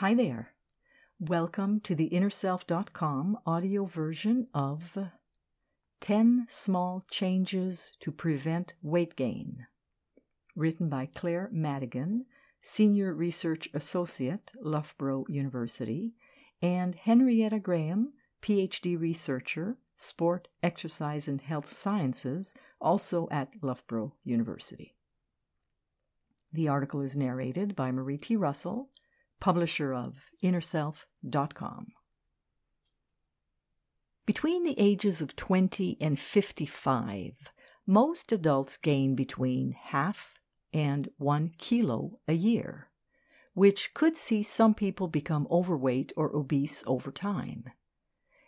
Hi there. Welcome to the InnerSelf.com audio version of 10 Small Changes to Prevent Weight Gain, written by Claire Madigan, Senior Research Associate, Loughborough University, and Henrietta Graham, PhD researcher, Sport, Exercise, and Health Sciences, also at Loughborough University. The article is narrated by Marie T. Russell, publisher of InnerSelf.com. Between the ages of 20 and 55, most adults gain between half and one kilo a year, which could see some people become overweight or obese over time.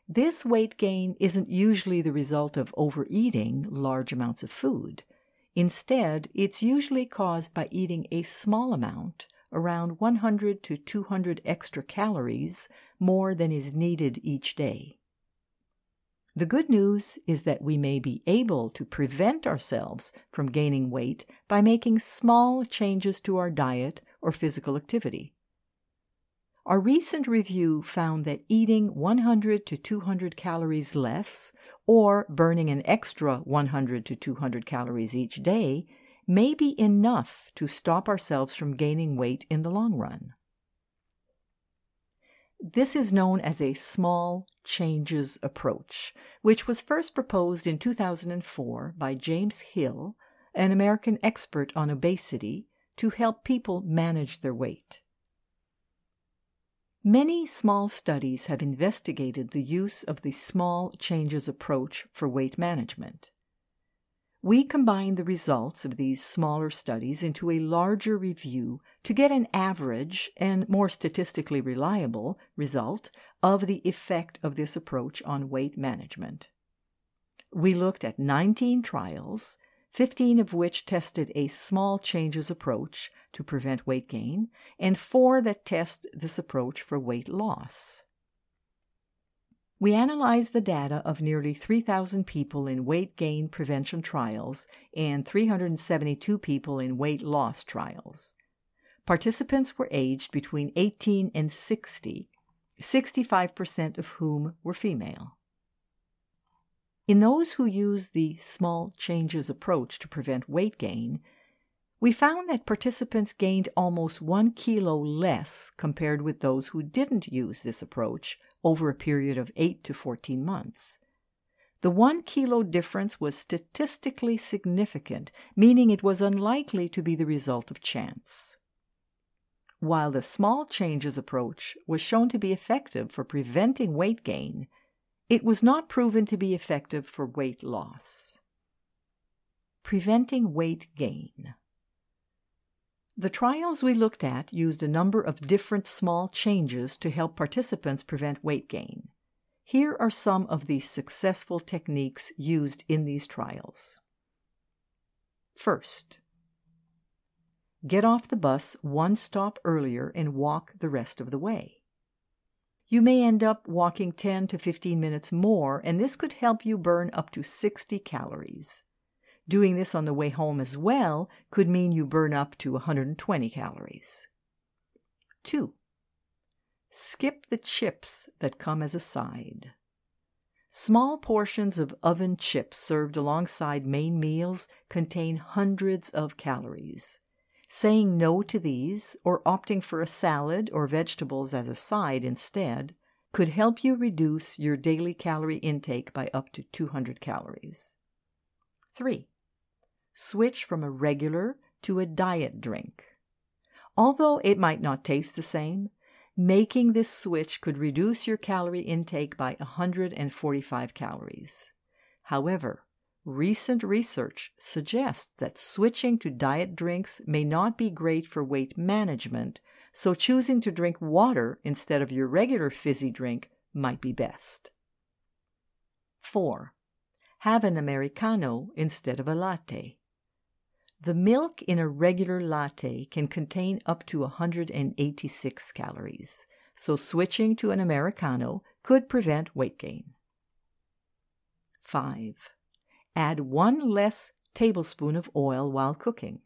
This weight gain isn't usually the result of overeating large amounts of food. Instead, it's usually caused by eating a small amount, around 100 to 200 extra calories, more than is needed each day. The good news is that we may be able to prevent ourselves from gaining weight by making small changes to our diet or physical activity. Our recent review found that eating 100 to 200 calories less or burning an extra 100 to 200 calories each day may be enough to stop ourselves from gaining weight in the long run. This is known as a small changes approach, which was first proposed in 2004 by James Hill, an American expert on obesity, to help people manage their weight. Many small studies have investigated the use of the small changes approach for weight management. We combined the results of these smaller studies into a larger review to get an average and more statistically reliable result of the effect of this approach on weight management. We looked at 19 trials, 15 of which tested a small changes approach to prevent weight gain, and four that test this approach for weight loss. We analyzed the data of nearly 3,000 people in weight gain prevention trials and 372 people in weight loss trials. Participants were aged between 18 and 60, 65% of whom were female. In those who used the small changes approach to prevent weight gain, we found that participants gained almost one kilo less compared with those who didn't use this approach over a period of 8 to 14 months. The one kilo difference was statistically significant, meaning it was unlikely to be the result of chance. While the small changes approach was shown to be effective for preventing weight gain, it was not proven to be effective for weight loss. Preventing weight gain. The trials we looked at used a number of different small changes to help participants prevent weight gain. Here are some of the successful techniques used in these trials. First, get off the bus one stop earlier and walk the rest of the way. You may end up walking 10 to 15 minutes more, and this could help you burn up to 60 calories. Doing this on the way home as well could mean you burn up to 120 calories. 2. Skip the chips that come as a side. Small portions of oven chips served alongside main meals contain hundreds of calories. Saying no to these, or opting for a salad or vegetables as a side instead, could help you reduce your daily calorie intake by up to 200 calories. 3 switch from a regular to a diet drink. Although it might not taste the same, making this switch could reduce your calorie intake by 145 calories. However, recent research suggests that switching to diet drinks may not be great for weight management, so choosing to drink water instead of your regular fizzy drink might be best. 4. Have an Americano instead of a latte. The milk in a regular latte can contain up to 186 calories, so switching to an Americano could prevent weight gain. 5. Add one less tablespoon of oil while cooking.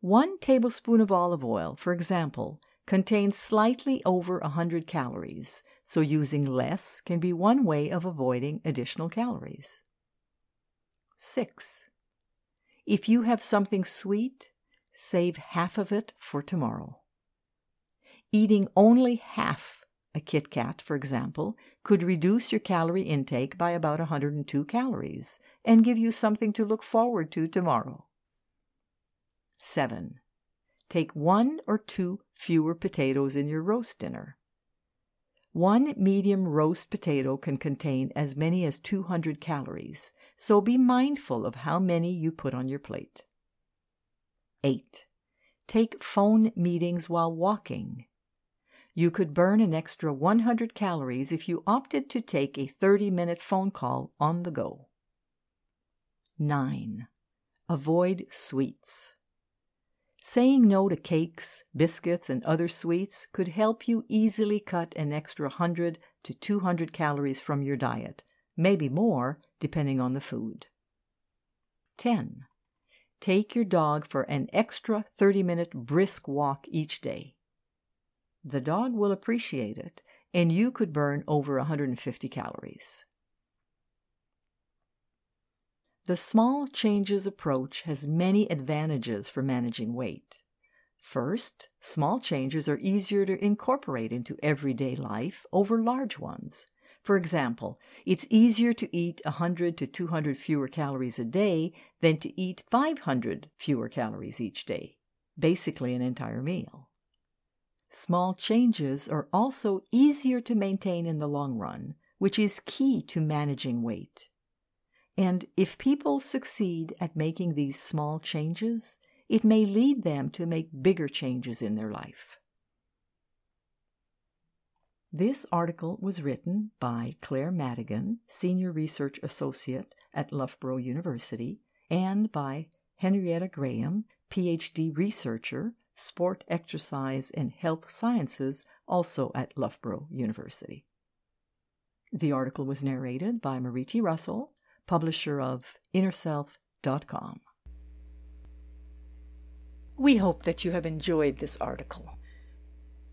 One tablespoon of olive oil, for example, contains slightly over 100 calories, so using less can be one way of avoiding additional calories. 6. If you have something sweet, save half of it for tomorrow. Eating only half a Kit Kat, for example, could reduce your calorie intake by about 102 calories and give you something to look forward to tomorrow. 7. Take one or two fewer potatoes in your roast dinner. One medium roast potato can contain as many as 200 calories, so be mindful of how many you put on your plate. 8. Take phone meetings while walking. You could burn an extra 100 calories if you opted to take a 30 minute phone call on the go. 9. Avoid sweets. Saying no to cakes, biscuits, and other sweets could help you easily cut an extra 100 to 200 calories from your diet, maybe more depending on the food. 10. Take your dog for an extra 30 minute brisk walk each day. The dog will appreciate it, and you could burn over 150 calories. The small changes approach has many advantages for managing weight. First, small changes are easier to incorporate into everyday life over large ones. For example, it's easier to eat 100 to 200 fewer calories a day than to eat 500 fewer calories each day, basically an entire meal. Small changes are also easier to maintain in the long run, which is key to managing weight. And if people succeed at making these small changes, it may lead them to make bigger changes in their life. This article was written by Claire Madigan, Senior Research Associate at Loughborough University, and by Henrietta Graham, PhD researcher Sport, Exercise, and Health Sciences, also at Loughborough University. The article was narrated by Marie T. Russell, publisher of InnerSelf.com. We hope that you have enjoyed this article.